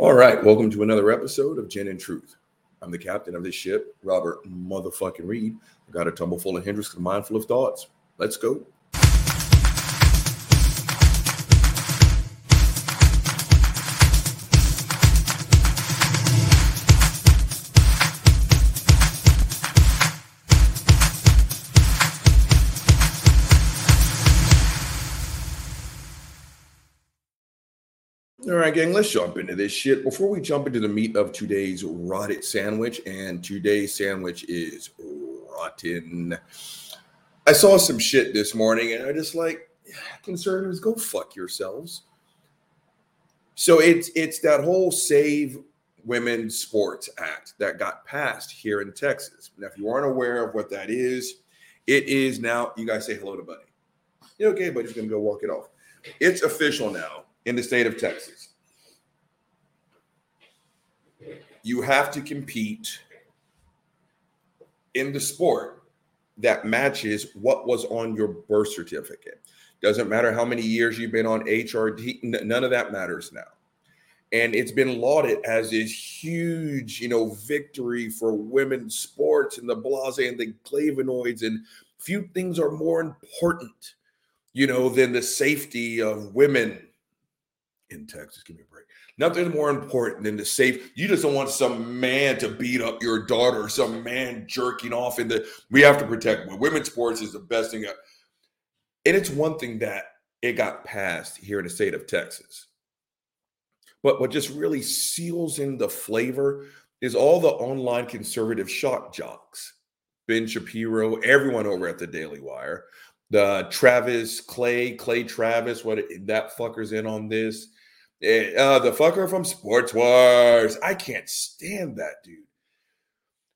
All right, welcome to another episode of Gin and Truth. I'm the captain of this ship, Robert motherfucking Reed. I got a tumble full of hindrance, a mind full of thoughts. Let's go. Let's jump into this shit. Before we jump into the meat of today's rotted sandwich, and today's sandwich is rotten. I saw some shit this morning and I just like, conservatives, go fuck yourselves. So it's it's that whole Save Women's Sports Act that got passed here in Texas. Now, if you aren't aware of what that is, it is now, you guys say hello to Buddy. Yeah, okay, but he's gonna go walk it off. It's official now in the state of Texas. You have to compete in the sport that matches what was on your birth certificate. Doesn't matter how many years you've been on HRT, none of that matters now. And it's been lauded as this huge, you know, victory for women's sports and the blase and the flavonoids. And few things are more important, you know, than the safety of women in Texas. Give me a break. Nothing more important than to save. You just don't want some man to beat up your daughter, some man jerking off in the. We have to protect women's sports is the best thing. And it's one thing that it got passed here in the state of Texas. But what just really seals in the flavor is all the online conservative shock jocks. Ben Shapiro, everyone over at the Daily Wire, the Travis Clay, Clay Travis, what that fucker's in on this Eh, uh, the fucker from Sports Wars. I can't stand that dude.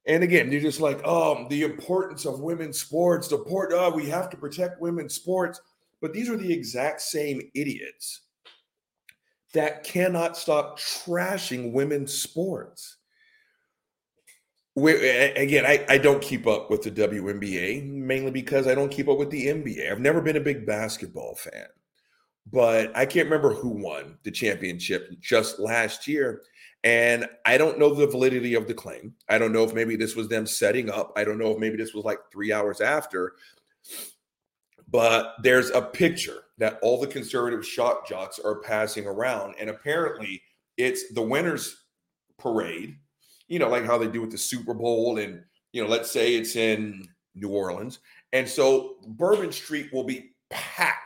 And again, you're just like, oh, the importance of women's sports. The port, oh, we have to protect women's sports. But these are the exact same idiots that cannot stop trashing women's sports. again, I, I don't keep up with the WNBA mainly because I don't keep up with the NBA. I've never been a big basketball fan but I can't remember who won the championship just last year. And I don't know the validity of the claim. I don't know if maybe this was them setting up. I don't know if maybe this was like three hours after. But there's a picture that all the conservative shock jocks are passing around. And apparently it's the winners parade, you know, like how they do with the Super Bowl. And, you know, let's say it's in New Orleans. And so Bourbon Street will be packed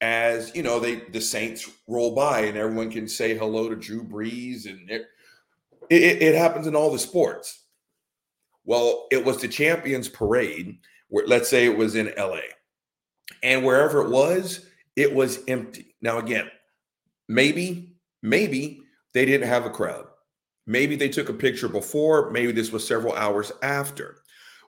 as you know they the Saints roll by and everyone can say hello to Drew Brees and it, it, it happens in all the sports. Well, it was the Champions Parade where let's say it was in LA, and wherever it was, it was empty. Now again, maybe maybe they didn't have a crowd. Maybe they took a picture before. Maybe this was several hours after.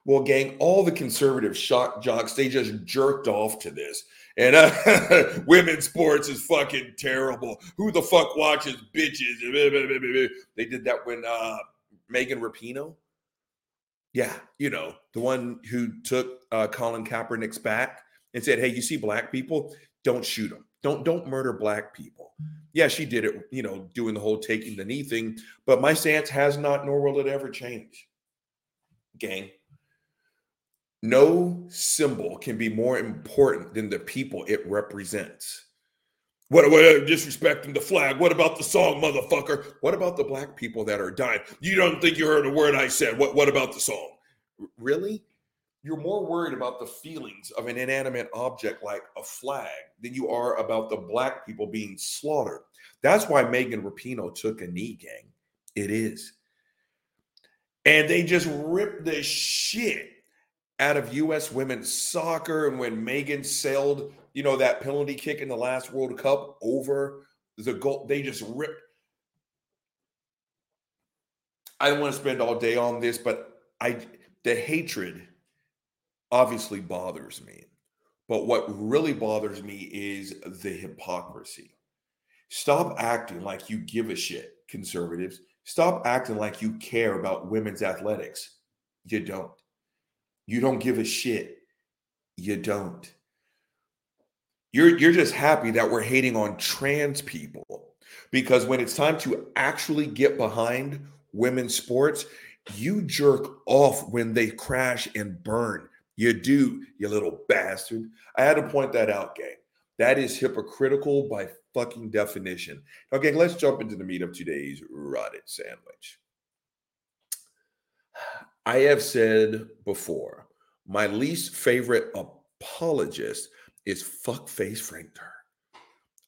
Well, gang, all the conservative shock jocks, they just jerked off to this. And uh, women's sports is fucking terrible. Who the fuck watches bitches? They did that when uh, Megan Rapinoe. Yeah, you know, the one who took uh, Colin Kaepernick's back and said, "Hey, you see black people? Don't shoot them. Don't don't murder black people." Yeah, she did it, you know, doing the whole taking the knee thing. But my stance has not, nor will it ever change. Gang, no symbol can be more important than the people it represents. What, what uh, disrespecting the flag? What about the song, motherfucker? What about the black people that are dying? You don't think you heard a word I said. What what about the song? Really? You're more worried about the feelings of an inanimate object like a flag than you are about the black people being slaughtered. That's why Megan Rapinoe took a knee, gang. It is. And they just ripped the shit out of U.S. women's soccer, and when Megan sailed, you know, that penalty kick in the last World Cup over the goal, they just ripped. I don't want to spend all day on this, but I the hatred obviously bothers me. But what really bothers me is the hypocrisy. Stop acting like you give a shit, conservatives. Stop acting like you care about women's athletics. You don't. You don't give a shit. You don't. You're you're just happy that we're hating on trans people. Because when it's time to actually get behind women's sports, you jerk off when they crash and burn. You do, you little bastard. I had to point that out, gang. That is hypocritical by fucking definition. Okay, let's jump into the meat of today's rotted sandwich. I have said before, my least favorite apologist is fuckface Frank Turk.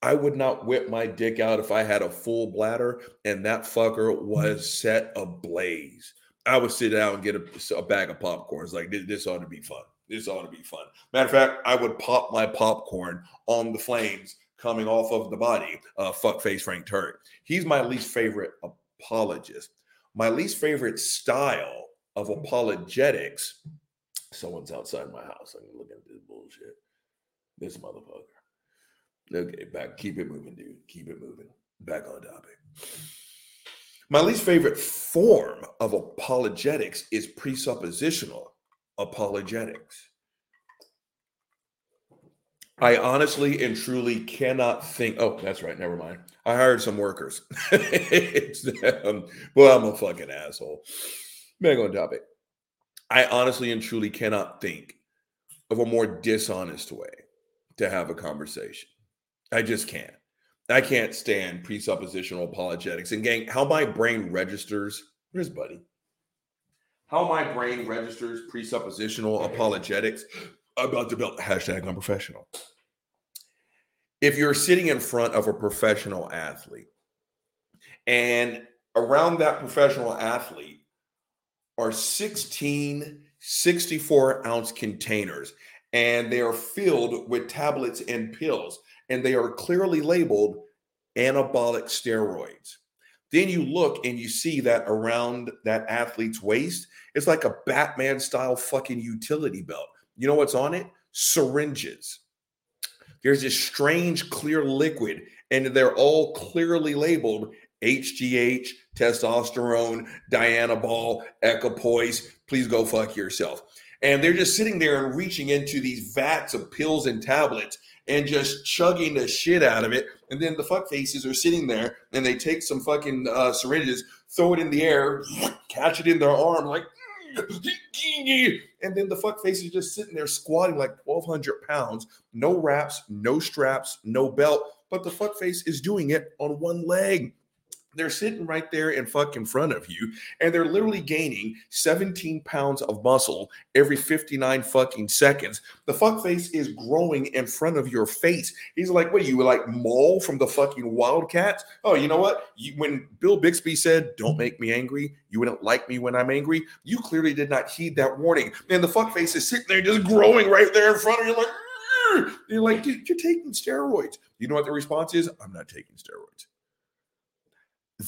I would not whip my dick out if I had a full bladder and that fucker was set ablaze. I would sit down and get a, a bag of popcorn. It's like this, this ought to be fun. This ought to be fun. Matter of fact, I would pop my popcorn on the flames coming off of the body. Uh, fuckface Frank Turk. He's my least favorite apologist. My least favorite style of apologetics. Someone's outside my house. I'm looking at this bullshit. This motherfucker. Okay, back. Keep it moving, dude. Keep it moving. Back on topic. My least favorite form of apologetics is presuppositional apologetics. I honestly and truly cannot think. Oh, that's right. Never mind. I hired some workers. um, well, I'm a fucking asshole. Back on topic. I honestly and truly cannot think of a more dishonest way to have a conversation. I just can't. I can't stand presuppositional apologetics. And gang, how my brain registers, where's Buddy? How my brain registers presuppositional apologetics. About to build hashtag unprofessional. If you're sitting in front of a professional athlete and around that professional athlete are 16 64 ounce containers and they are filled with tablets and pills and they are clearly labeled anabolic steroids. Then you look and you see that around that athlete's waist, it's like a Batman style fucking utility belt. You know what's on it? Syringes. There's this strange clear liquid, and they're all clearly labeled HGH, testosterone, Dianabol, Equipoise. Please go fuck yourself. And they're just sitting there and reaching into these vats of pills and tablets and just chugging the shit out of it. And then the fuck faces are sitting there and they take some fucking uh, syringes, throw it in the air, catch it in their arm, like, and then the fuck faces just sitting there squatting like 1,200 pounds, no wraps, no straps, no belt, but the fuck face is doing it on one leg. They're sitting right there in fucking front of you, and they're literally gaining 17 pounds of muscle every 59 fucking seconds. The fuck face is growing in front of your face. He's like, what you like Maul from the fucking Wildcats? Oh, you know what? You, when Bill Bixby said, Don't make me angry, you wouldn't like me when I'm angry, you clearly did not heed that warning. And the fuck face is sitting there just growing right there in front of you, like, you're like, you're taking steroids. You know what the response is? I'm not taking steroids.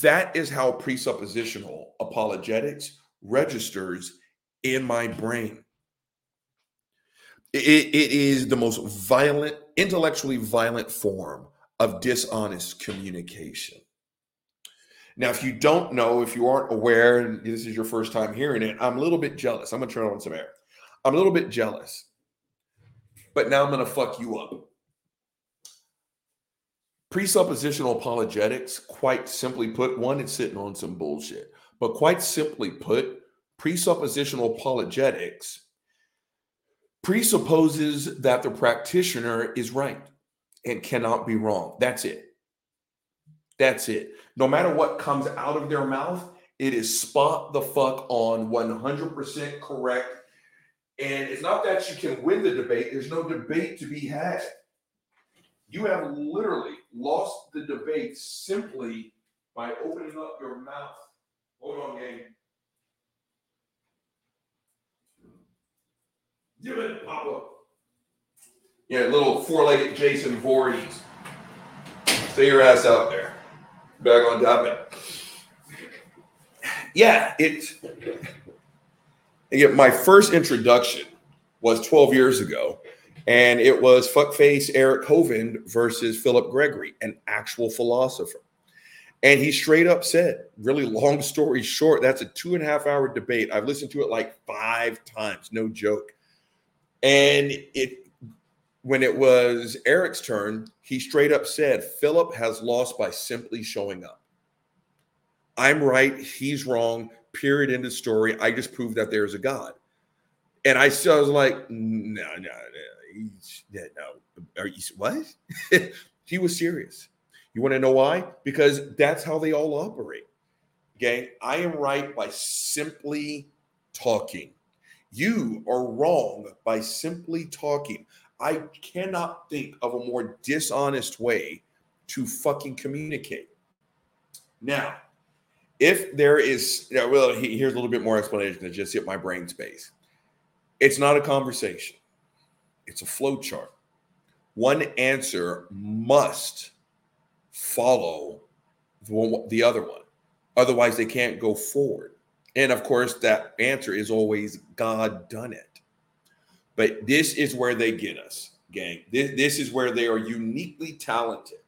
That is how presuppositional apologetics registers in my brain. It, it is the most violent, intellectually violent form of dishonest communication. Now, if you don't know, if you aren't aware, and this is your first time hearing it, I'm a little bit jealous. I'm going to turn on some air. I'm a little bit jealous. But now I'm going to fuck you up. Presuppositional apologetics, quite simply put, one, it's sitting on some bullshit. But quite simply put, presuppositional apologetics presupposes that the practitioner is right and cannot be wrong. That's it. That's it. No matter what comes out of their mouth, it is spot the fuck on, 100% correct. And it's not that you can win the debate, there's no debate to be had. You have literally lost the debate simply by opening up your mouth. Hold on, gang. Give it, Papa. Yeah, little four-legged Jason Voorhees. Stay your ass out there. Back on topic. Yeah, it. Again, my first introduction was 12 years ago and it was fuckface Eric Hovind versus Philip Gregory, an actual philosopher. And he straight up said, really long story short, that's a two and a half hour debate. I've listened to it like five times, no joke. And it when it was Eric's turn, he straight up said, Philip has lost by simply showing up. I'm right, he's wrong, period, in the story. I just proved that there's a God. And I, I was like, no, no, no, yeah, no. Are you, what? he was serious. You want to know why? Because that's how they all operate. Gang, I am right by simply talking. You are wrong by simply talking. I cannot think of a more dishonest way to fucking communicate. Now, if there is, well, here's a little bit more explanation that just hit my brain space. It's not a conversation, it's a flow chart. One answer must follow the, other one. Otherwise, they can't go forward. And of course, that answer is always God done it. But this is where they get us, gang. This, this is where they are uniquely talented.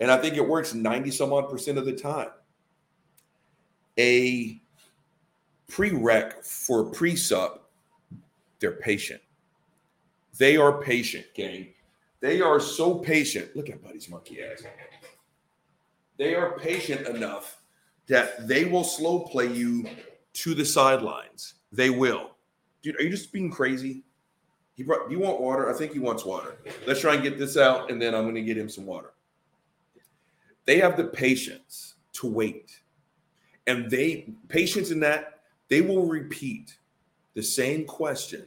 And I think it works 90 some odd percent of the time. A prereq for pre-sup, they're patient. They are patient, gang. They are so patient. Look at Buddy's monkey ass they are patient enough that they will slow play you to the sidelines. They will. Dude, are you just being crazy? He brought. You want water? I think he wants water. Let's try and get this out, and then I'm going to get him some water. They have the patience to wait, and they patience in that they will repeat the same question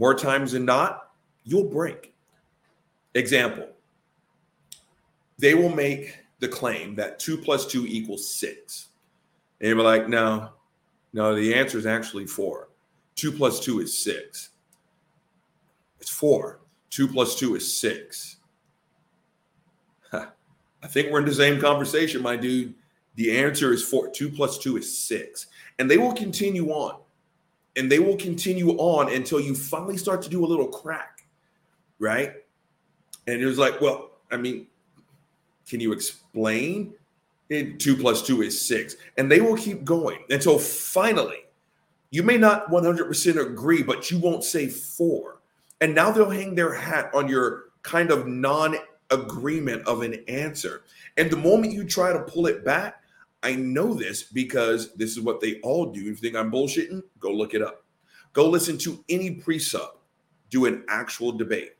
more times than not, you'll break. Example they will make the claim that two plus two equals six. And you're like, no, no, the answer is actually four. Two plus two is six. It's four. Two plus two is six. I think we're in the same conversation, my dude. The answer is four. Two plus two is six. And they will continue on and they will continue on until you finally start to do a little crack, right? And it was like, well, I mean, can you explain? And two plus two is six. And they will keep going until finally, you may not 100% agree, but you won't say four. And now they'll hang their hat on your kind of non agreement of an answer. And the moment you try to pull it back, I know this because this is what they all do. If you think I'm bullshitting, go look it up. Go listen to any pre-sup do an actual debate.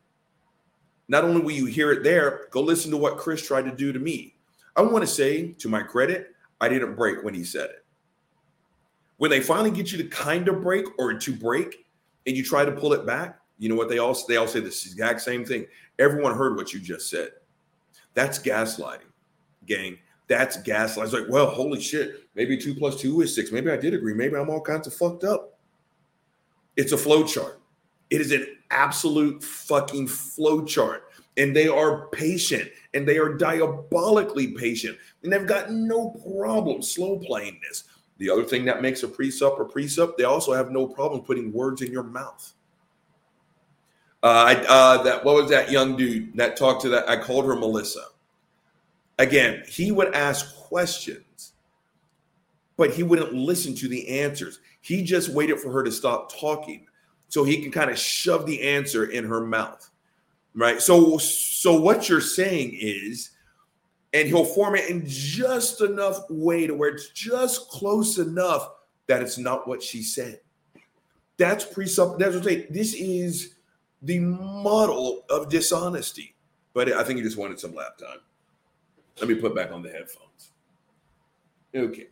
Not only will you hear it there, go listen to what Chris tried to do to me. I want to say, to my credit, I didn't break when he said it. When they finally get you to kind of break or to break, and you try to pull it back, you know what they all they all say the exact same thing. Everyone heard what you just said. That's gaslighting, gang. That's gaslight. It's like, well, holy shit, maybe two plus two is six. Maybe I did agree. Maybe I'm all kinds of fucked up. It's a flow chart. It is an absolute fucking flow chart. And they are patient and they are diabolically patient. And they've got no problem slow playing this. The other thing that makes a pre-sup or pre-sup, they also have no problem putting words in your mouth. Uh, I, uh, that what was that young dude that talked to that? I called her Melissa. Again, he would ask questions, but he wouldn't listen to the answers. He just waited for her to stop talking so he can kind of shove the answer in her mouth. Right? So so what you're saying is and he'll form it in just enough way to where it's just close enough that it's not what she said. That's presupp. That's what I'm saying. This is the model of dishonesty. But I think he just wanted some lap time. Let me put back on the headphones. Okay.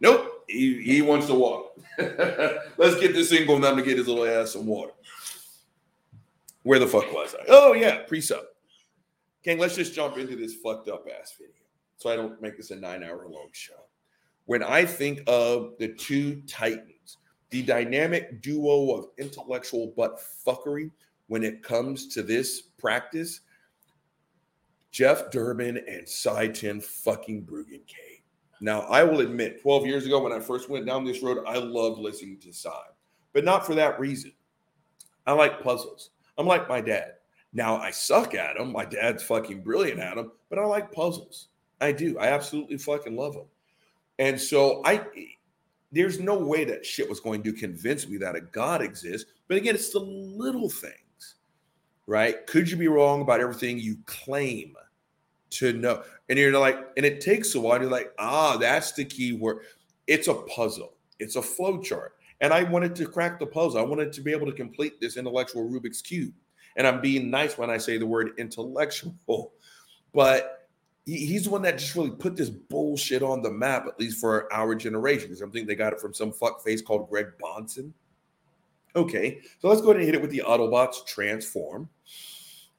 Nope. He, he wants to walk. Let's get this thing going down to get his little ass some water. Where the fuck was I? Oh, yeah, pre-sup. King, let's just jump into this fucked up ass video so I don't make this a nine hour long show. When I think of the two titans, the dynamic duo of intellectual butt fuckery when it comes to this practice, Jeff Durbin and Sye Ten fucking Bruggencate. Now, I will admit, 12 years ago when I first went down this road, I loved listening to Cy, but not for that reason. I like puzzles. I'm like my dad. Now, I suck at them. My dad's fucking brilliant at them, but I like puzzles. I do. I absolutely fucking love them. And so I there's no way that shit was going to convince me that a God exists. But again, it's the little things, right? Could you be wrong about everything you claim to know? And you're like, and it takes a while. You're like, ah, that's the key word. It's a puzzle, it's a flow chart. And I wanted to crack the puzzle. I wanted to be able to complete this intellectual Rubik's Cube. And I'm being nice when I say the word intellectual, but he, he's the one that just really put this bullshit on the map, at least for our generation. Because I'm thinking they got it from some fuck face called Greg Bahnsen. Okay, so let's go ahead and hit it with the Autobots transform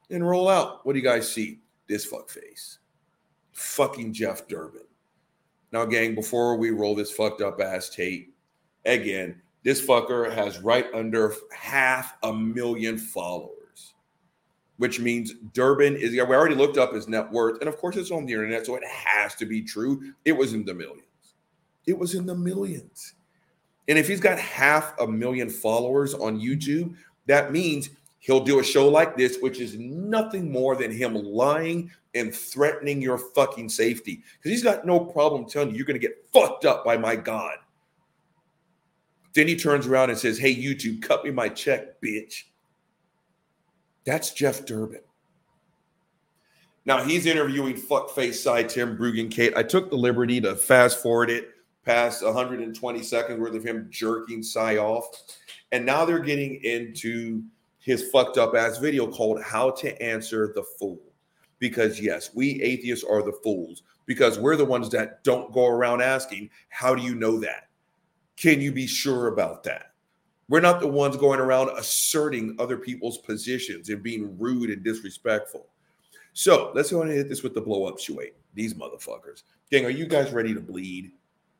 and roll out. What do you guys see? This fuck face. Fucking Jeff Durbin. Now, gang, before we roll this fucked up ass tape, again, this fucker has right under half a million followers which means Durbin is, we already looked up his net worth. And of course, it's on the internet, so it has to be true. It was in the millions. It was in the millions. And if he's got half a million followers on YouTube, that means he'll do a show like this, which is nothing more than him lying and threatening your fucking safety. Because he's got no problem telling you you're going to get fucked up by my God. Then he turns around and says, Hey, YouTube, cut me my check, bitch. That's Jeff Durbin. Now he's interviewing fuckface Sye Ten Bruggencate. I took the liberty to fast forward it past 120 seconds worth of him jerking Sye off. And now they're getting into his fucked up ass video called How to Answer the Fool. Because yes, we atheists are the fools because we're the ones that don't go around asking, How do you know that? Can you be sure about that? We're not the ones going around asserting other people's positions and being rude and disrespectful. So let's go ahead and hit this with the blow up Shuate. These motherfuckers. Gang, are you guys ready to bleed?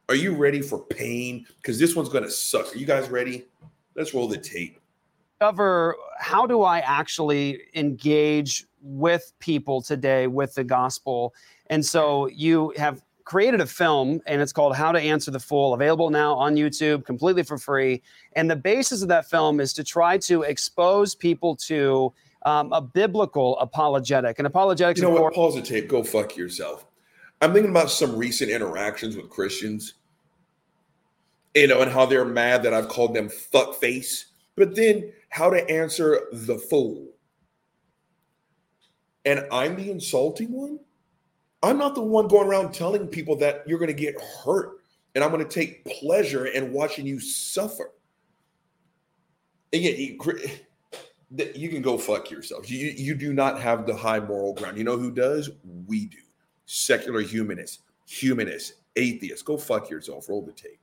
Are you ready for pain? Because this one's going to suck. Are you guys ready? Let's roll the tape. Discover how do I actually engage with people today with the gospel? And so you have created a film and it's called How to Answer the Fool, available now on YouTube completely for free. And the basis of that film is to try to expose people to um, a biblical apologetic. And apologetics. You know what? Pause the tape. Go fuck yourself. I'm thinking about some recent interactions with Christians, you know, and how they're mad that I've called them fuck face. But then how to answer the fool. And I'm the insulting one? I'm not the one going around telling people that you're going to get hurt and I'm going to take pleasure in watching you suffer. Yet, you, you can go fuck yourself. You, you do not have the high moral ground. You know who does? We do. Secular humanists, humanists, atheists. Go fuck yourself. Roll the tape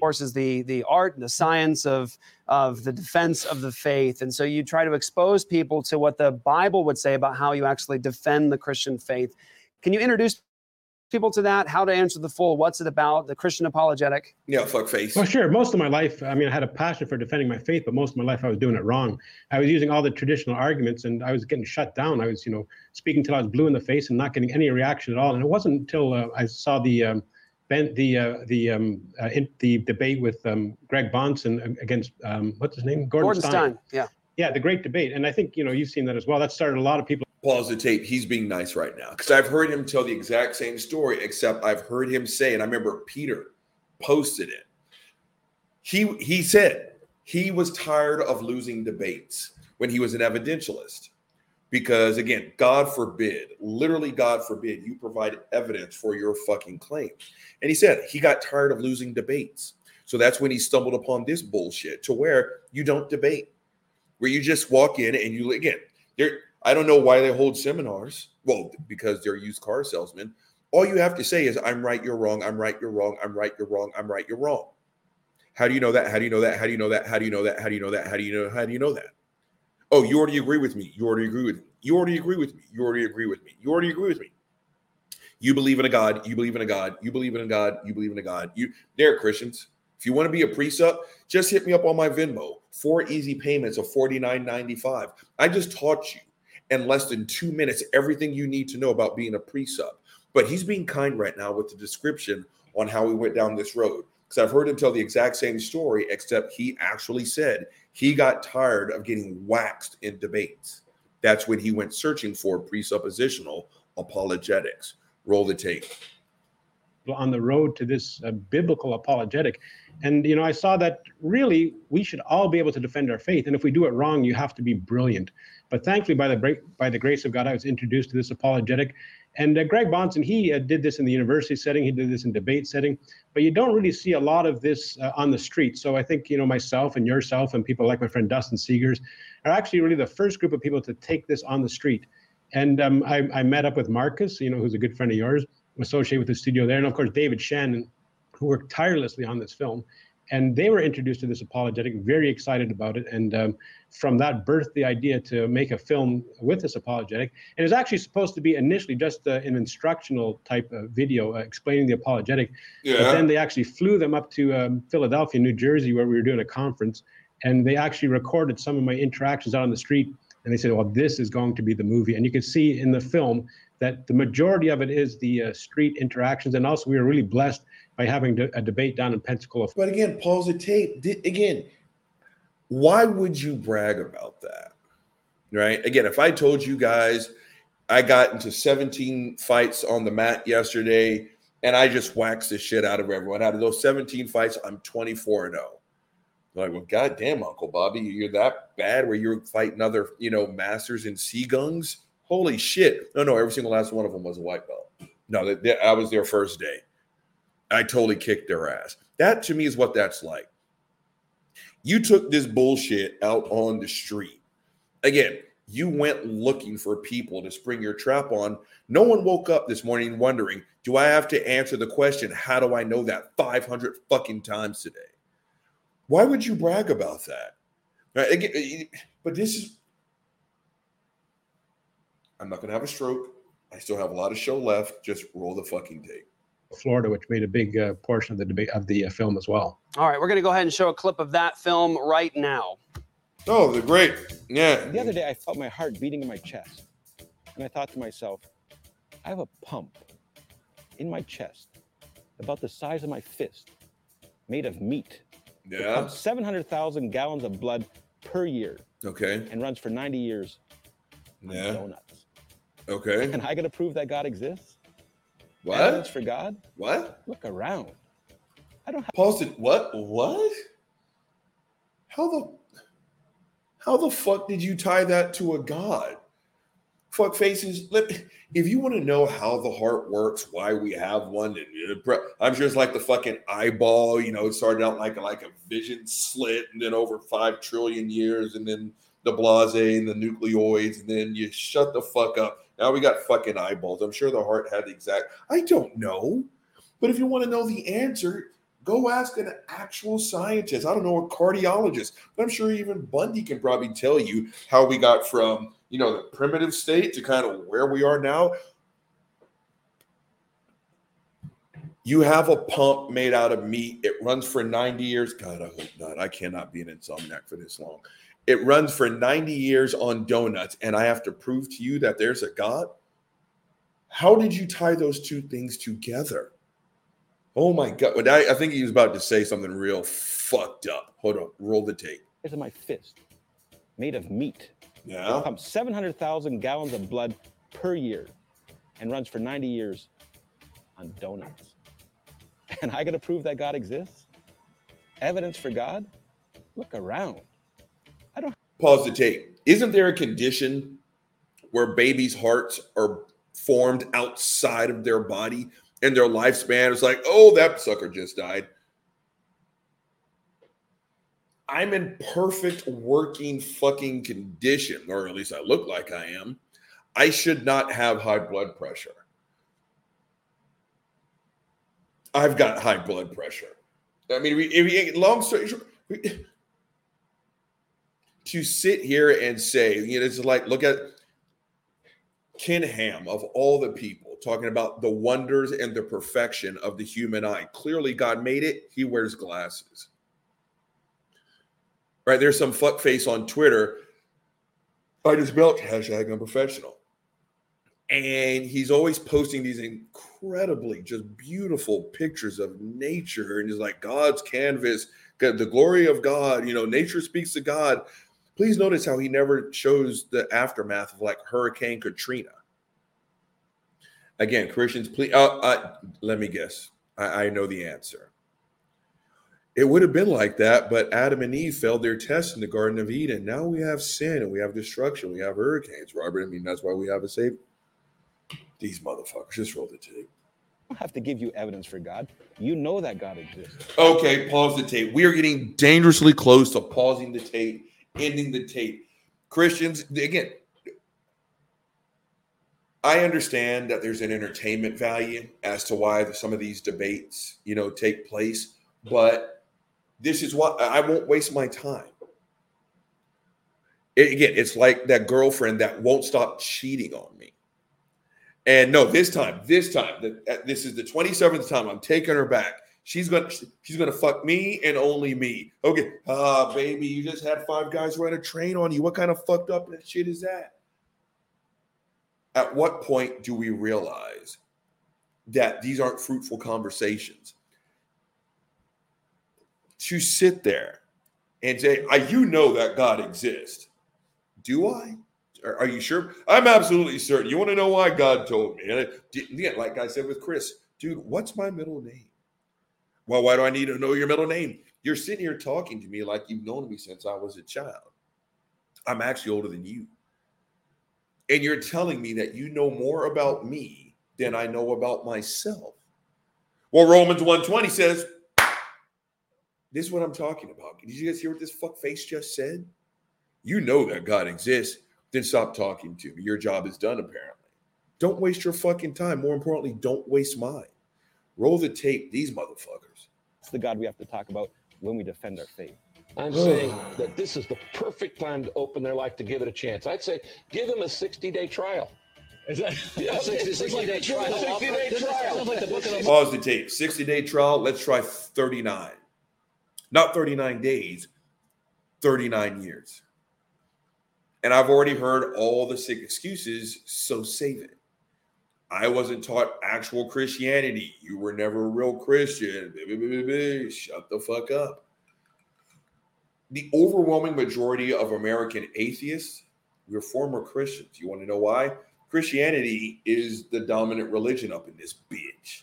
course is the the art and the science of of the defense of the faith and so you try to expose people to what the bible would say about how you actually defend the christian faith can you introduce people to that? How to answer the fool? What's it about? The Christian apologetic? Yeah, fuck face. Well, sure. Most of my life, I mean, I had a passion for defending my faith, but most of my life I was doing it wrong. I was using all the traditional arguments and I was getting shut down. I was, you know, speaking till I was blue in the face and not getting any reaction at all. And it wasn't until uh, I saw the um, ben, the uh, the um, uh, in, the debate with um, Greg Bahnsen against um, what's his name, Gordon, Gordon Stein. Stein. Yeah. Yeah, the great debate, and I think you know you've seen that as well. That started a lot of people pause the tape. He's being nice right now because I've heard him tell the exact same story, except I've heard him say, and I remember Peter posted it. He he said he was tired of losing debates when he was an evidentialist. Because again, God forbid, literally, God forbid, you provide evidence for your fucking claim. And he said he got tired of losing debates. So that's when he stumbled upon this bullshit to where you don't debate, where you just walk in and you, again, there I don't know why they hold seminars. Well, because they're used car salesmen. All you have to say is, I'm right, you're wrong. I'm right, you're wrong. I'm right, you're wrong. I'm right, you're wrong. How do you know that? How do you know that? How do you know that? How do you know that? How do you know that? How do you know? How do you know that? Oh, you already agree with me. You already agree with me. You already agree with me. You already agree with me. You already agree with me. You believe in a God. You believe in a God. You believe in a God. You believe in a God. You they're Christians. If you want to be a pre-sup, just hit me up on my Venmo. Four easy payments of $49.95. I just taught you in less than two minutes everything you need to know about being a pre-sup. But he's being kind right now with the description on how we went down this road. Because I've heard him tell the exact same story, except he actually said he got tired of getting waxed in debates. That's when he went searching for presuppositional apologetics. Roll the tape. On the road to this uh, biblical apologetic. And, you know, I saw that really we should all be able to defend our faith. And if we do it wrong, you have to be brilliant. But thankfully, by the, break, by the grace of God, I was introduced to this apologetic. And uh, Greg Bahnsen, he uh, did this in the university setting, he did this in debate setting, but you don't really see a lot of this uh, on the street. So I think, you know, myself and yourself and people like my friend Dustin Segers are actually really the first group of people to take this on the street. And um, I, I, met up with Marcus, you know, who's a good friend of yours, associated with the studio there, and of course David Shannon, who worked tirelessly on this film and they were introduced to this apologetic, very excited about it, and um, from that birthed the idea to make a film with this apologetic. And it was actually supposed to be initially just uh, an instructional type of video uh, explaining the apologetic, yeah. but then they actually flew them up to um, Philadelphia, New Jersey, where we were doing a conference, and they actually recorded some of my interactions out on the street. And they said, "Well, this is going to be the movie," and you can see in the film that the majority of it is the uh, street interactions, and also we were really blessed by having a debate down in Pensacola. But again, pause the tape. Again, why would you brag about that? Right? Again, if I told you guys I got into 17 fights on the mat yesterday and I just waxed the shit out of everyone. Out of those 17 fights, I'm 24 and 0. Like, well, goddamn, Uncle Bobby, you're that bad where you're fighting other, you know, masters and Guns. Holy shit. No, no, every single last one of them was a white belt. No, that I was their first day. I totally kicked their ass. That to me is what that's like. You took this bullshit out on the street. Again, you went looking for people to spring your trap on. No one woke up this morning wondering, do I have to answer the question, how do I know that 500 fucking times today? Why would you brag about that? Right? Again, but this is, I'm not going to have a stroke. I still have a lot of show left. Just roll the fucking tape. Florida, which made a big uh, portion of the debate of the uh, film as well. All right, we're going to go ahead and show a clip of that film right now. Oh, the great. Yeah. The other day, I felt my heart beating in my chest, and I thought to myself, I have a pump in my chest about the size of my fist, made of meat. Yeah. 700,000 gallons of blood per year. Okay. And runs for 90 years. Yeah. Donuts. Okay. And I got to prove that God exists. What? Evidence for God? What? Look around. I don't have posted what? What? How the how the fuck did you tie that to a god? Fuck faces. Let if you want to know how the heart works, why we have one, I'm sure it's like the fucking eyeball. You know, it started out like like a vision slit, and then over five trillion years, and then the blase and the nucleoids, and then you shut the fuck up. Now we got fucking eyeballs. I'm sure the heart had the exact. I don't know, but if you want to know the answer, go ask an actual scientist. I don't know a cardiologist, but I'm sure even Bundy can probably tell you how we got from you know the primitive state to kind of where we are now. You have a pump made out of meat. It runs for 90 years. God, I hope not. I cannot be an insomniac for this long. It runs for 90 years on donuts, and I have to prove to you that there's a God? How did you tie those two things together? Oh my God. I, I think he was about to say something real fucked up. Hold on. Roll the tape. Here's my fist made of meat. Yeah. It pumps 700,000 gallons of blood per year and runs for 90 years on donuts. And I got to prove that God exists? Evidence for God? Look around. Pause the tape. Isn't there a condition where babies' hearts are formed outside of their body and their lifespan is like, oh, that sucker just died? I'm in perfect working fucking condition, or at least I look like I am. I should not have high blood pressure. I've got high blood pressure. I mean, if you, long story short, to sit here and say, you know, it's like, look at Ken Ham, of all the people, talking about the wonders and the perfection of the human eye. Clearly, God made it. He wears glasses. Right? There's some fuckface on Twitter. I just built hashtag unprofessional. And he's always posting these incredibly just beautiful pictures of nature. And he's like, God's canvas, the glory of God, you know, nature speaks to God. Please notice how he never shows the aftermath of like Hurricane Katrina. Again, Christians, please, uh, uh, let me guess. I, I know the answer. It would have been like that, but Adam and Eve failed their test in the Garden of Eden. Now we have sin and we have destruction. We have hurricanes, Robert. I mean, that's why we have a savior. These motherfuckers just roll the tape. don't have to give you evidence for God. You know that God exists. Okay, pause the tape. We are getting dangerously close to pausing the tape, ending the tape. Christians, again, I understand that there's an entertainment value as to why some of these debates, you know, take place, but this is what I won't waste my time. It, again, it's like that girlfriend that won't stop cheating on me. And no, this time, this time, the, uh, this is the 27th time I'm taking her back. She's gonna she's gonna fuck me and only me. Okay, ah, uh, baby, you just had five guys run a train on you. What kind of fucked up shit is that? At what point do we realize that these aren't fruitful conversations? To sit there and say, I, you know that God exists. Do I? Are, you sure? I'm absolutely certain. You want to know why God told me? And yeah, like I said with Chris, dude, what's my middle name? Well, why do I need to know your middle name? You're sitting here talking to me like you've known me since I was a child. I'm actually older than you. And you're telling me that you know more about me than I know about myself. Well, Romans 120 says, this is what I'm talking about. Did you guys hear what this fuck face just said? You know that God exists then stop talking to me. Your job is done, apparently. Don't waste your fucking time. More importantly, don't waste mine. Roll the tape, these motherfuckers. It's the God we have to talk about when we defend our faith. I'm saying that this is the perfect time to open their life to give it a chance. I'd say give them a 60 day trial. Is that yeah, 60, 60 day trial? 60 day trial. Like the Pause the tape. 60 day trial. Let's try 39. Not 39 days, 39 years. And I've already heard all the sick excuses, so save it. I wasn't taught actual Christianity. You were never a real Christian. Shut the fuck up. The overwhelming majority of American atheists, we're former Christians. You want to know why? Christianity is the dominant religion up in this bitch.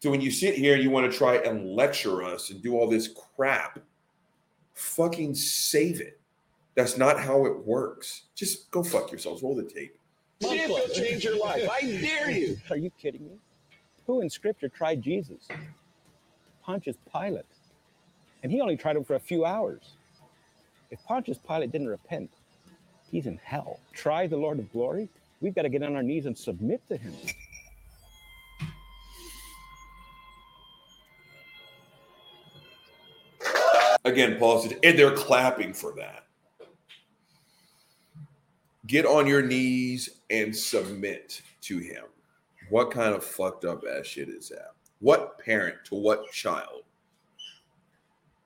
So when you sit here and you want to try and lecture us and do all this crap, fucking save it. That's not how it works. Just go fuck yourselves. Roll the tape. See if it'll change your life. I dare you. Are you kidding me? Who in scripture tried Jesus? Pontius Pilate. And he only tried him for a few hours. If Pontius Pilate didn't repent, he's in hell. Try the Lord of glory. We've got to get on our knees and submit to him. Again, Paul said, and they're clapping for that get on your knees and submit to him. What kind of fucked up ass shit is that? What parent to what child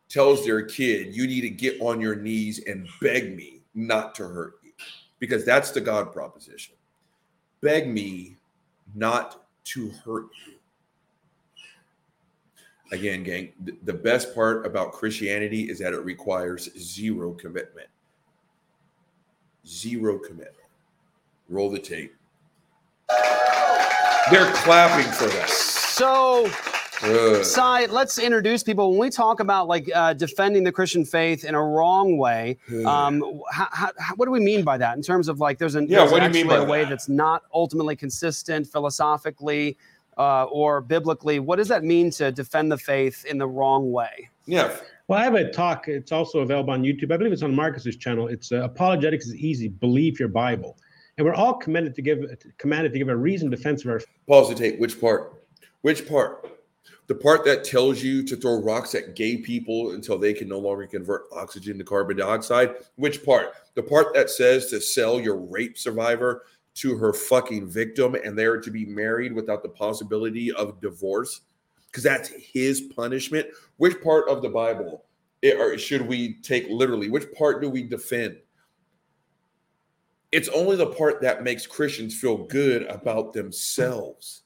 tells their kid, you need to get on your knees and beg me not to hurt you? Because that's the God proposition. Beg me not to hurt you. Again, gang, the best part about Christianity is that it requires zero commitment zero commitment. Roll the tape. They're clapping for that. So, Sye, let's introduce people. When we talk about like uh, defending the Christian faith in a wrong way, um, how, how, what do we mean by that in terms of like there's an yeah, there's what do you mean by a way that? that's not ultimately consistent philosophically uh, or biblically? What does that mean to defend the faith in the wrong way? Yeah. Well, I have a talk. It's also available on YouTube. I believe it's on Marcus's channel. It's uh, apologetics is easy. Believe your Bible, and we're all commanded to give commanded to give a reasoned defense of our. Pause the tape. Which part? Which part? The part that tells you to throw rocks at gay people until they can no longer convert oxygen to carbon dioxide. Which part? The part that says to sell your rape survivor to her fucking victim and they're to be married without the possibility of divorce because that's his punishment. Which part of the bible it, or should we take literally? Which part do we defend? It's only the part that makes christians feel good about themselves.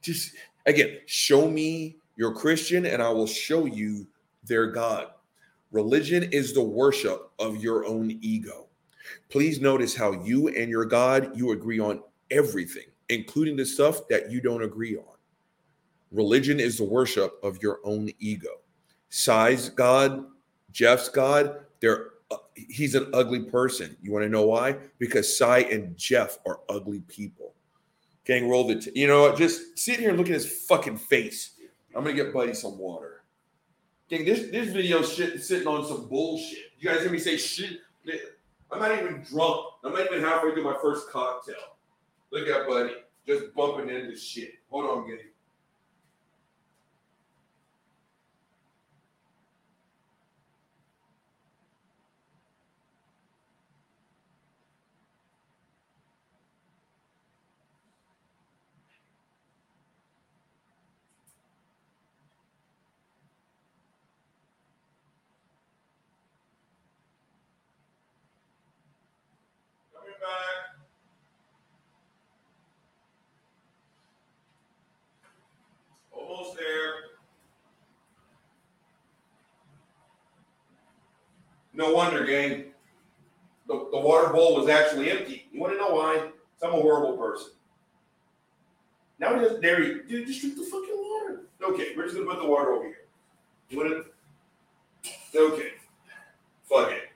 Just again show me your christian and i will show you their god. Religion is the worship of your own ego. Please notice how you and your God, you agree on everything, including the stuff that you don't agree on. Religion is the worship of your own ego. Sye's God, Jeff's God, they're uh, he's an ugly person. You want to know why? Because Sye and Jeff are ugly people. Gang, roll the. T- you know what? Just sit here and look at his fucking face. I'm gonna get Buddy some water. Gang, this this video shit sitting on some bullshit. You guys hear me say shit? I'm not even drunk. I'm not even halfway through my first cocktail. Look at Buddy, just bumping into shit. Hold on, Giddy. Coming back. Almost there. No wonder, gang. The, the water bowl was actually empty. You want to know why? I'm a horrible person. Now he doesn't dare you. Dude, just drink the fucking water. Okay, we're just gonna put the water over here. You want to? Okay. Fuck it.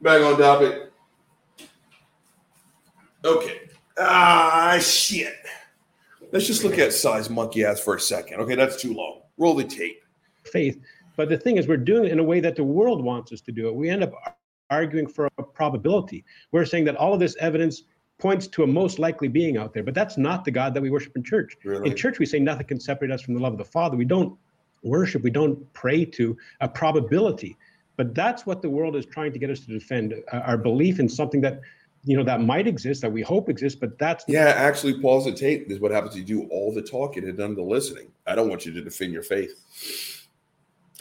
Back on topic. Okay. Ah, shit. Let's just look at Sye's monkey ass for a second. Okay, that's too long. Roll the tape. faith. But the thing is, we're doing it in a way that the world wants us to do it. We end up arguing for a probability. We're saying that all of this evidence points to a most likely being out there, but that's not the God that we worship in church. Really? In church, we say nothing can separate us from the love of the Father. We don't worship, we don't pray to a probability. But that's what the world is trying to get us to defend uh, our belief in something that, you know, that might exist, that we hope exists, but that's Yeah, actually, pause the tape. This is what happens. You do all the talking and none of the listening. I don't want you to defend your faith.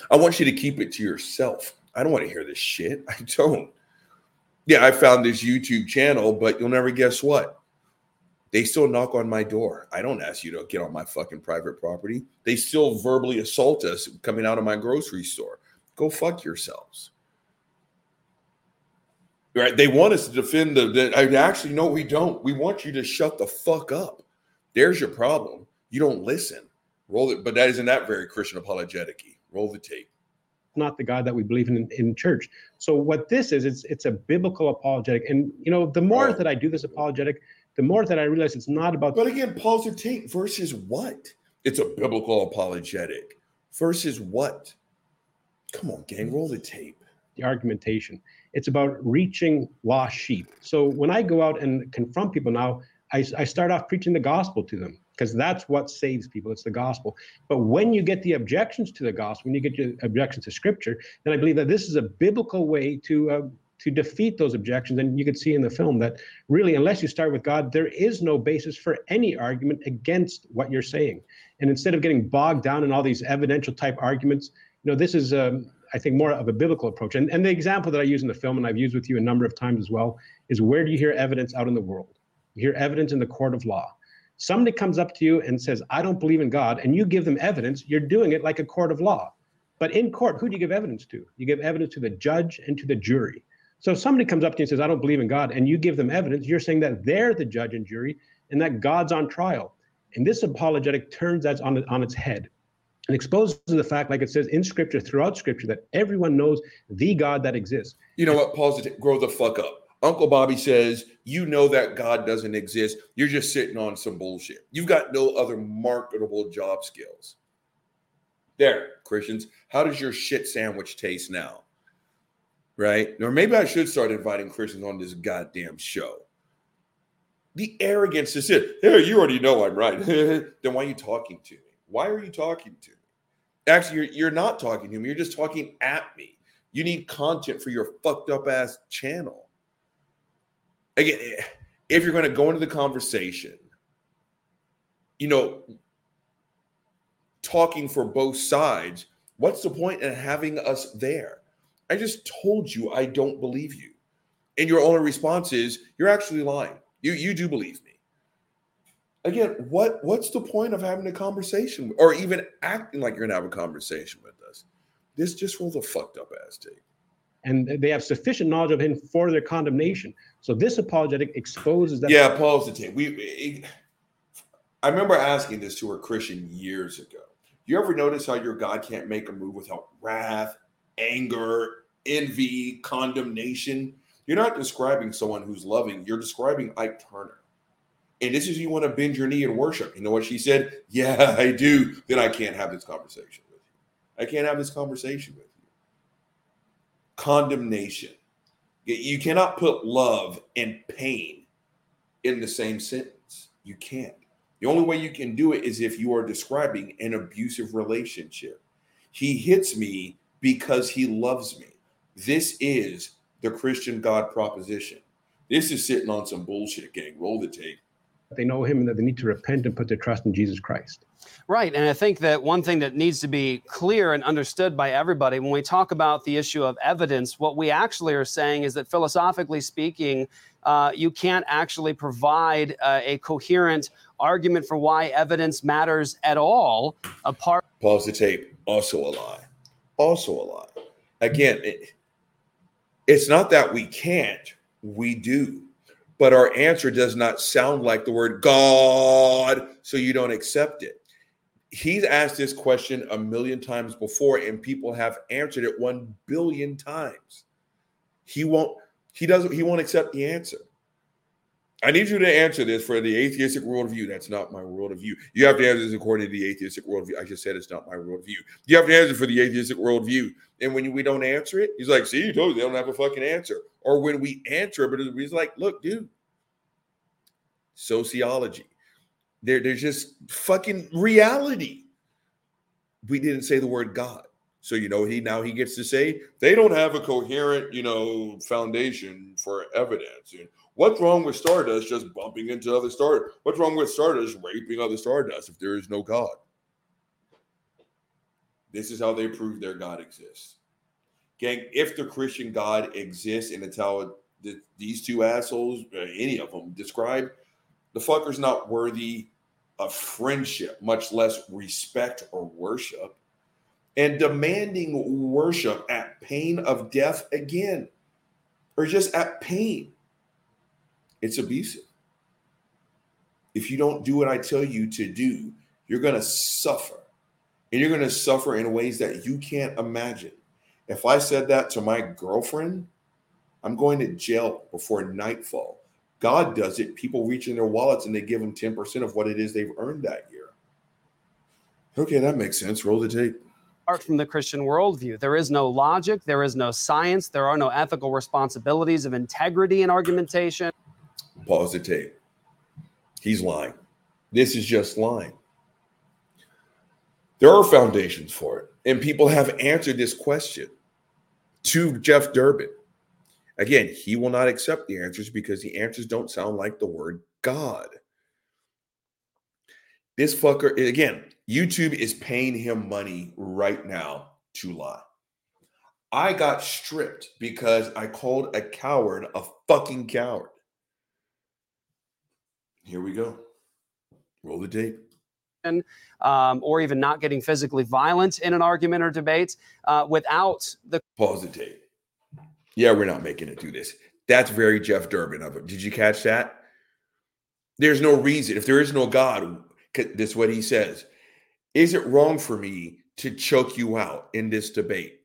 I want you to keep it to yourself. I don't want to hear this shit. I don't. Yeah, I found this YouTube channel, but you'll never guess what. They still knock on my door. I don't ask you to get on my fucking private property. They still verbally assault us coming out of my grocery store. Go fuck yourselves. Right? They want us to defend the, the I actually no, we don't. We want you to shut the fuck up. There's your problem. You don't listen. Roll it, but that isn't that very Christian apologetic Roll the tape. not the God that we believe in in church. So what this is, it's it's a biblical apologetic. And you know, the more Right. that I do this apologetic, the more that I realize it's not about But again, Paul's the tape versus what? It's a biblical apologetic versus what? Come on, gang, roll the tape. the argumentation. It's about reaching lost sheep. So when I go out and confront people now, I, I start off preaching the gospel to them because that's what saves people. It's the gospel. But when you get the objections to the gospel, when you get your objections to scripture, then I believe that this is a biblical way to uh, to defeat those objections. And you can see in the film that really, unless you start with God, there is no basis for any argument against what you're saying. And instead of getting bogged down in all these evidential type arguments, you know, this is um, I think more of a biblical approach. And, and the example that I use in the film, and I've used with you a number of times as well, is where do you hear evidence out in the world? You hear evidence in the court of law. Somebody comes up to you and says, I don't believe in God, and you give them evidence, you're doing it like a court of law. But in court, who do you give evidence to? You give evidence to the judge and to the jury. So if somebody comes up to you and says, I don't believe in God, and you give them evidence, you're saying that they're the judge and jury and that God's on trial. And this apologetic turns that on, on its head and exposes the fact, like it says in scripture, throughout scripture, that everyone knows the God that exists. You know what? The. Grow the fuck up. Uncle Bobby says, You know that God doesn't exist. You're just sitting on some bullshit. You've got no other marketable job skills. There, Christians. How does your shit sandwich taste now? Right? Or maybe I should start inviting Christians on this goddamn show. The arrogance is it. Hey, you already know I'm right. then why are you talking to me? Why are you talking to me? Actually, you're, you're not talking to me. You're just talking at me. You need content for your fucked up ass channel. Again, if you're going to go into the conversation, you know, talking for both sides, what's the point in having us there? I just told you I don't believe you. And your only response is you're actually lying. You you do believe me. Again, what what's the point of having a conversation or even acting like you're gonna have a conversation with us? This just was a fucked up ass tape. And they have sufficient knowledge of him for their condemnation. So this apologetic exposes that. Yeah, Paul's the tape. We, it, I remember asking this to a Christian years ago. You ever notice how your God can't make a move without wrath, anger, envy, condemnation? You're not describing someone who's loving. You're describing Ike Turner. And this is you want to bend your knee and worship. You know what she said? Yeah, I do. Then I can't have this conversation with you. I can't have this conversation with you. Condemnation. You cannot put love and pain in the same sentence. You can't. The only way you can do it is if you are describing an abusive relationship. He hits me because he loves me. This is the Christian God proposition. This is sitting on some bullshit, gang. Roll the tape. They know him and that they need to repent and put their trust in Jesus Christ. Right. And I think that one thing that needs to be clear and understood by everybody when we talk about the issue of evidence, what we actually are saying is that philosophically speaking, uh, you can't actually provide uh, a coherent argument for why evidence matters at all apart. Pause the tape. Also a lie. Also a lie. Again, it, it's not that we can't, we do. But our answer does not sound like the word God, so you don't accept it. He's asked this question a million times before, and people have answered it one billion times. He won't, he doesn't, he won't accept the answer. I need you to answer this for the atheistic worldview. That's not my worldview. You have to answer this according to the atheistic worldview. I just said it's not my worldview. You have to answer for the atheistic worldview. And when we don't answer it, he's like, see, you told you they don't have a fucking answer. Or when we answer, but he's like, look, dude, sociology. They're, just fucking reality. We didn't say the word God. So you know he now he gets to say they don't have a coherent, you know, foundation for evidence. And what's wrong with Stardust just bumping into other Stardust? What's wrong with Stardust raping other Stardust if there is no God? This is how they prove their God exists. Gang, if the Christian God exists and it's how the, these two assholes, uh, any of them, describe, the fucker's not worthy of friendship, much less respect or worship and demanding worship at pain of death again, or just at pain. It's abusive. If you don't do what I tell you to do, you're going to suffer. And you're going to suffer in ways that you can't imagine. If I said that to my girlfriend, I'm going to jail before nightfall. God does it. People reach in their wallets and they give them 10% of what it is they've earned that year. Okay, that makes sense. Roll the tape apart from the Christian worldview. There is no logic, there is no science, there are no ethical responsibilities of integrity and argumentation. Pause the tape. He's lying. This is just lying. There are foundations for it, and people have answered this question to Jeff Durbin. Again, he will not accept the answers because the answers don't sound like the word God. This fucker, again, YouTube is paying him money right now to lie. I got stripped because I called a coward a fucking coward. Here we go. Roll the tape. Um, or even not getting physically violent in an argument or debate uh, without the. Pause the tape. Yeah, we're not making it do this. That's very Jeff Durbin of it. Did you catch that? There's no reason. If there is no God, this is what he says. Is it wrong for me to choke you out in this debate?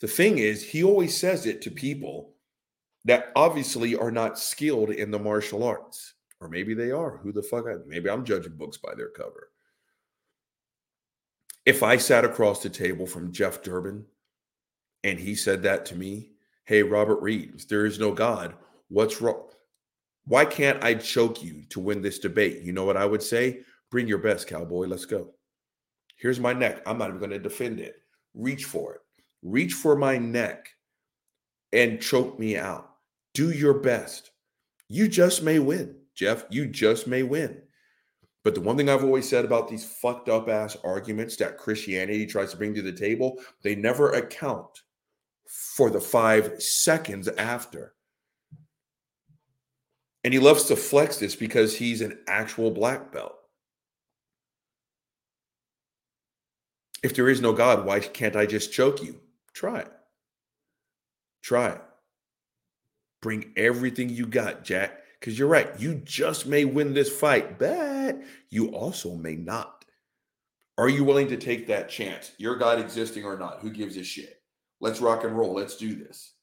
The thing is, he always says it to people that obviously are not skilled in the martial arts. Or maybe they are. Who the fuck? I, Maybe I'm judging books by their cover. If I sat across the table from Jeff Durbin and he said that to me, hey, Robert Reed, there is no God. What's wrong? Why can't I choke you to win this debate? You know what I would say? Bring your best, cowboy. Let's go. Here's my neck. I'm not even going to defend it. Reach for it. Reach for my neck and choke me out. Do your best. You just may win, Jeff. You just may win. But the one thing I've always said about these fucked up ass arguments that Christianity tries to bring to the table, they never account for the five seconds after. And he loves to flex this because he's an actual black belt. If there is no God, why can't I just choke you? Try it. Try it. Bring everything you got, Jack, because you're right. You just may win this fight, but you also may not. Are you willing to take that chance? Your God existing or not? Who gives a shit? Let's rock and roll. Let's do this.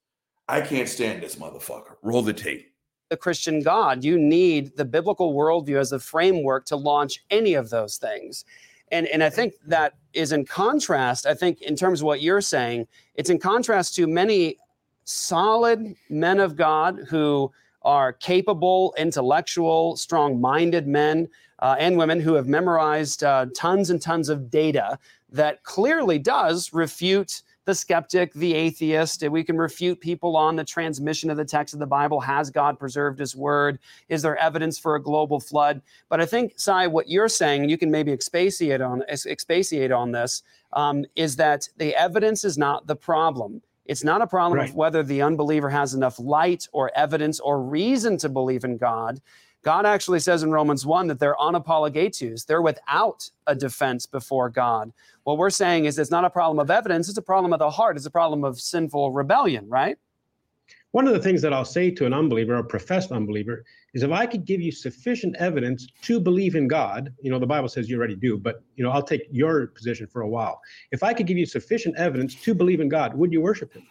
I can't stand this motherfucker. Roll the tape. The Christian God, you need the biblical worldview as a framework to launch any of those things. And, and I think that is in contrast, I think, in terms of what you're saying, it's in contrast to many solid men of God who are capable, intellectual, strong minded men uh, and women who have memorized uh, tons and tons of data that clearly does refute the skeptic, the atheist. We can refute people on the transmission of the text of the Bible. Has God preserved his word? Is there evidence for a global flood? But I think, Sye, what you're saying, you can maybe expatiate on, expatiate on this, um, is that the evidence is not the problem. It's not a problem right. of whether the unbeliever has enough light or evidence or reason to believe in God. God actually says in Romans 1 that they're anapologetos. They're without a defense before God. What we're saying is it's not a problem of evidence, it's a problem of the heart, it's a problem of sinful rebellion, right? One of the things that I'll say to an unbeliever, a professed unbeliever, is if I could give you sufficient evidence to believe in God, you know, the Bible says you already do, but you know, I'll take your position for a while. If I could give you sufficient evidence to believe in God, would you worship him?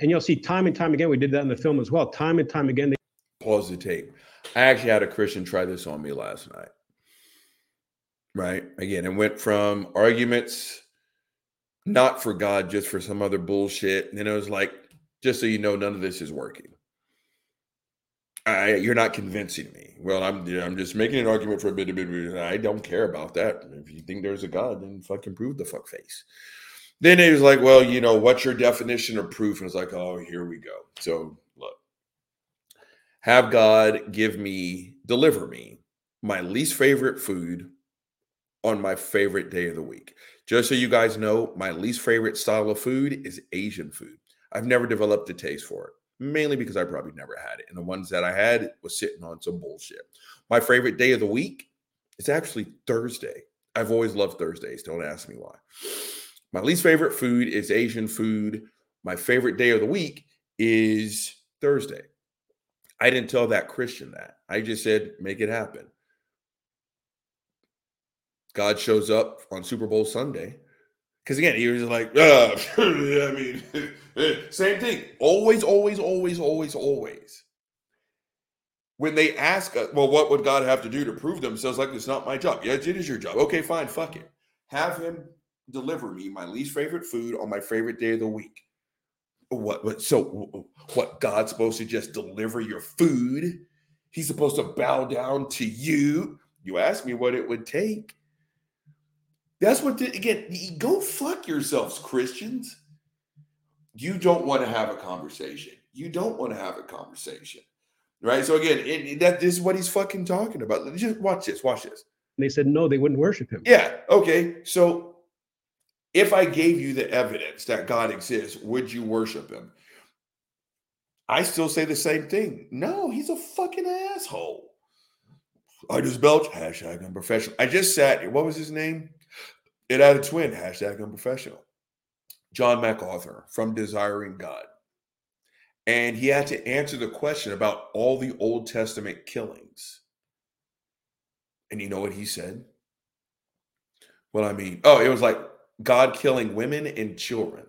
And you'll see time and time again, we did that in the film as well. Time and time again. They- Pause the tape. I actually had a Christian try this on me last night. Right. Again, it went from arguments not for God, just for some other bullshit. And then it was like, just so you know, none of this is working. I, you're not convincing me. Well, I'm I'm just making an argument for a bit of bit. I don't care about that. If you think there's a God, then fucking prove the fuck face. Then it was like, well, you know, what's your definition of proof? And it's like, oh, here we go. So look, have God give me, deliver me my least favorite food on my favorite day of the week. Just so you guys know, my least favorite style of food is Asian food. I've never developed a taste for it, mainly because I probably never had it. And the ones that I had was sitting on some bullshit. My favorite day of the week is actually Thursday. I've always loved Thursdays. Don't ask me why. My least favorite food is Asian food. My favorite day of the week is Thursday. I didn't tell that Christian that. I just said, make it happen. God shows up on Super Bowl Sunday. Because again, he was like, uh, I mean, same thing. Always, always, always, always, always. When they ask, well, what would God have to do to prove themselves? Like, it's not my job. Yes, it is your job. Okay, fine, fuck it. Have him deliver me my least favorite food on my favorite day of the week. What, what so what God's supposed to just deliver your food? He's supposed to bow down to you. You ask me what it would take. That's what, the, again, go fuck yourselves, Christians. You don't want to have a conversation. You don't want to have a conversation. Right. So, again, it, that this is what he's fucking talking about. Just watch this. Watch this. They said no, they wouldn't worship him. Yeah. Okay. So, if I gave you the evidence that God exists, would you worship him? I still say the same thing. No, he's a fucking asshole. I just belch. Hashtag unprofessional. I just sat. What was his name? It had a twin, hashtag unprofessional. John MacArthur from Desiring God. And he had to answer the question about all the Old Testament killings. And you know what he said? Well, I mean, oh, it was like God killing women and children.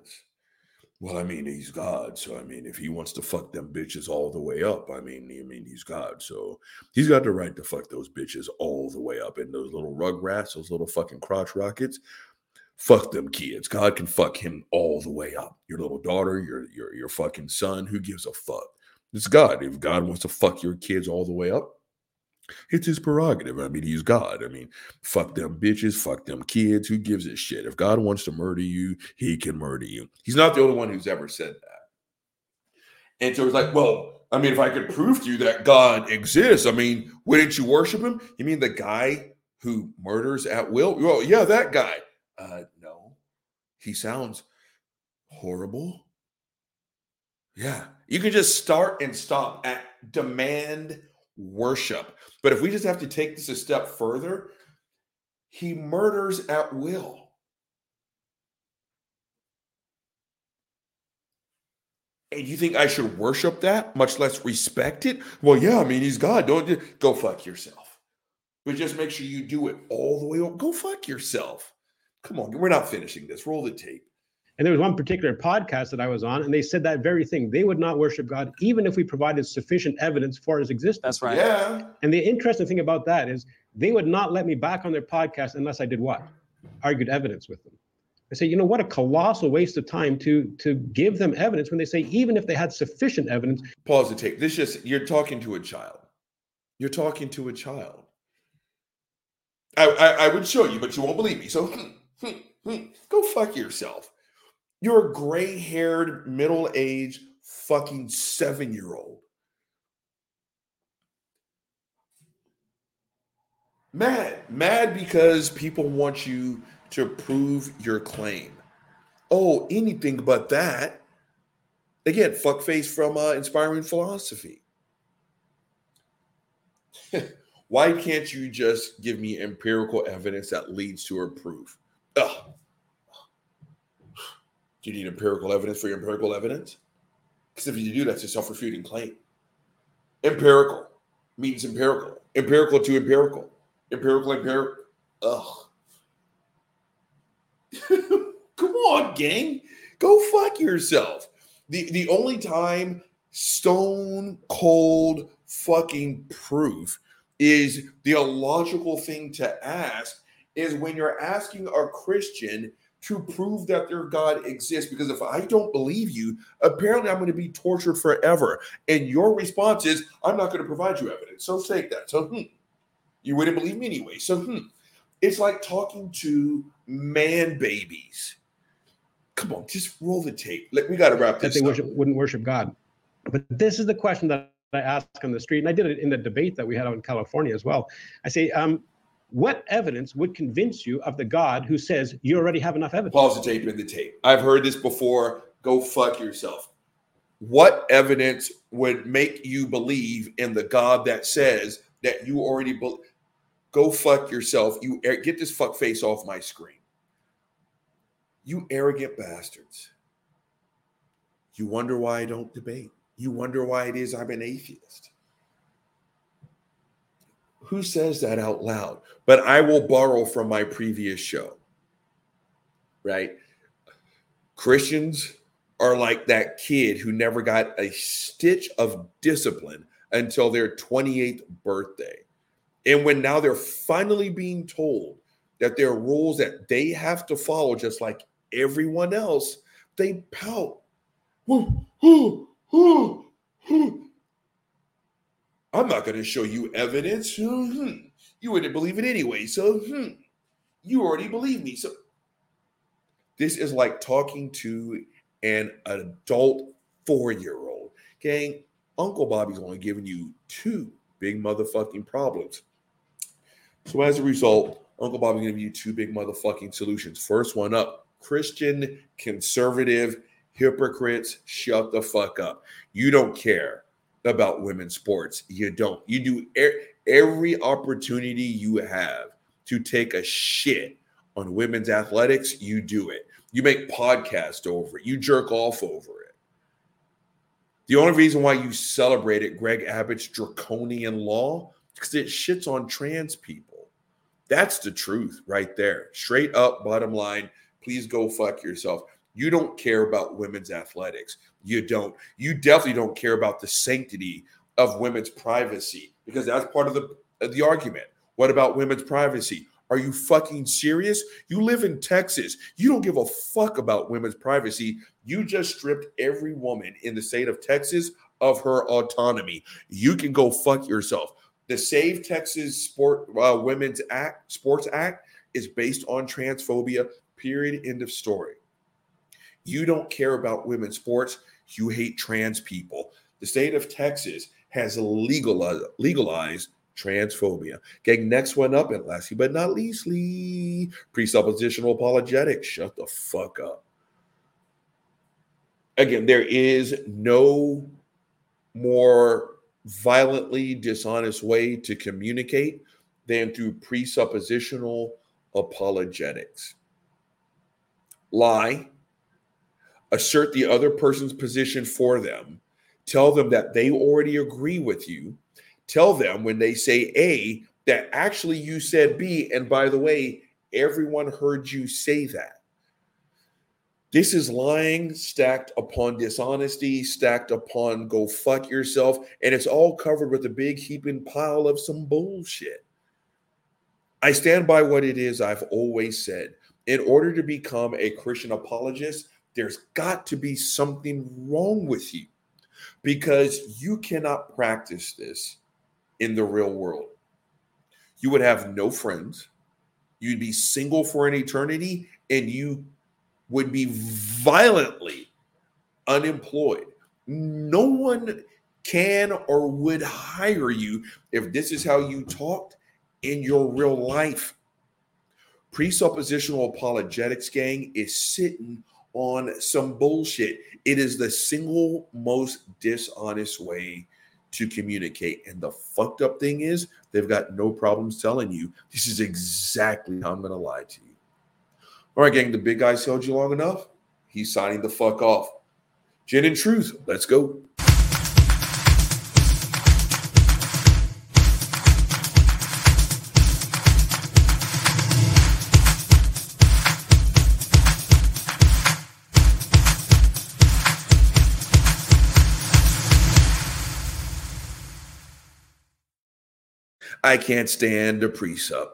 Well, I mean, he's God, so I mean, if he wants to fuck them bitches all the way up, I mean, I mean, he's God, so he's got the right to fuck those bitches all the way up. And those little rugrats, those little fucking crotch rockets, fuck them kids. God can fuck him all the way up. Your little daughter, your your your fucking son, who gives a fuck? It's God. If God wants to fuck your kids all the way up, it's his prerogative. I mean, he's God. I mean, fuck them bitches, fuck them kids. Who gives a shit? If God wants to murder you, he can murder you. He's not the only one who's ever said that. And so it's like, well, I mean, if I could prove to you that God exists, I mean, wouldn't you worship him? You mean the guy who murders at will? Well, yeah, that guy. Uh, no, he sounds horrible. Yeah, you can just start and stop at demand worship. But if we just have to take this a step further, he murders at will. And you think I should worship that, much less respect it? Well, yeah, I mean, he's God. Don't go fuck yourself. But just make sure you do it all the way up. Go fuck yourself. Come on, we're not finishing this. Roll the tape. And there was one particular podcast that I was on, and they said that very thing. They would not worship God even if we provided sufficient evidence for his existence. That's right. Yeah. And the interesting thing about that is they would not let me back on their podcast unless I did what? Argued evidence with them. I say, you know what a colossal waste of time to to give them evidence when they say even if they had sufficient evidence. Pause the tape. This just you're talking to a child. You're talking to a child. I, I, I would show you, but you won't believe me. So hmm, hmm, hmm, go fuck yourself. You're a gray-haired, middle-aged, fucking seven-year-old. Mad, mad because people want you to prove your claim. Oh, anything but that. Again, fuckface from uh, Inspiring Philosophy. Why can't you just give me empirical evidence that leads to a proof? Ugh. Do you need empirical evidence for your empirical evidence? Because if you do, that's a self refuting claim. Empirical means empirical, empirical to empirical, empirical, empirical. Ugh. Come on, gang. Go fuck yourself. The the only time stone cold fucking proof is the illogical thing to ask is when you're asking a Christian to prove that their God exists. Because if I don't believe you, apparently I'm going to be tortured forever. And your response is, I'm not going to provide you evidence. So take that. So, hmm, you wouldn't believe me anyway. So, hmm, it's like talking to man babies. Come on, just roll the tape. Let, we got to wrap that this they worship, wouldn't worship God. But this is the question that I ask on the street, and I did it in the debate that we had out in California as well. I say, um, what evidence would convince you of the God who says you already have enough evidence? Pause the tape in the tape. I've heard this before. Go fuck yourself. What evidence would make you believe in the God that says that you already believe? Go fuck yourself. You get this fuck face off my screen. You arrogant bastards. You wonder why I don't debate. You wonder why it is I'm an atheist. Who says that out loud? But I will borrow from my previous show. Right? Christians are like that kid who never got a stitch of discipline until their 28th birthday. And when now they're finally being told that there are rules that they have to follow, just like everyone else, they pout. I'm not going to show you evidence. Mhm. You wouldn't believe it anyway. So hmm, you already believe me. So this is like talking to an adult four year old. Gang, Uncle Bobby's only giving you two big motherfucking problems. So as a result, Uncle Bobby's gonna give you two big motherfucking solutions. First one up Christian, conservative, hypocrites, shut the fuck up. You don't care about women's sports. You don't. You do e- every opportunity you have to take a shit on women's athletics, you do it. You make podcast over it. You jerk off over it. The only reason why you celebrated Greg Abbott's draconian law because it shits on trans people. That's the truth right there. Straight up, bottom line. Please go fuck yourself. You don't care about women's athletics. You don't. You definitely don't care about the sanctity of women's privacy because that's part of the of the argument. What about women's privacy? Are you fucking serious? You live in Texas. You don't give a fuck about women's privacy. You just stripped every woman in the state of Texas of her autonomy. You can go fuck yourself. The Save Texas Sport uh, Women's Act, Sports Act, is based on transphobia. Period. End of story. You don't care about women's sports. You hate trans people. the state of Texas has legalized, legalized transphobia. Gang, next one up, and lastly but not leastly, presuppositional apologetics. Shut the fuck up. Again, there is no more violently dishonest way to communicate than through presuppositional apologetics. Lie, assert the other person's position for them, tell them that they already agree with you, tell them when they say A that actually you said B. And by the way, everyone heard you say that. This is lying stacked upon dishonesty, stacked upon go fuck yourself. And it's all covered with a big heaping pile of some bullshit. I stand by what it is I've always said. In order to become a Christian apologist, there's got to be something wrong with you because you cannot practice this in the real world. You would have no friends. You'd be single for an eternity and you would be violently unemployed. No one can or would hire you if this is how you talked in your real life. Presuppositional apologetics gang is sitting on some bullshit. It is the single most dishonest way to communicate. And the fucked up thing is, they've got no problems telling you this is exactly how I'm going to lie to you. All right, gang, the big guy's held you long enough. He's signing the fuck off. Gin and truth, let's go. I can't stand a presup.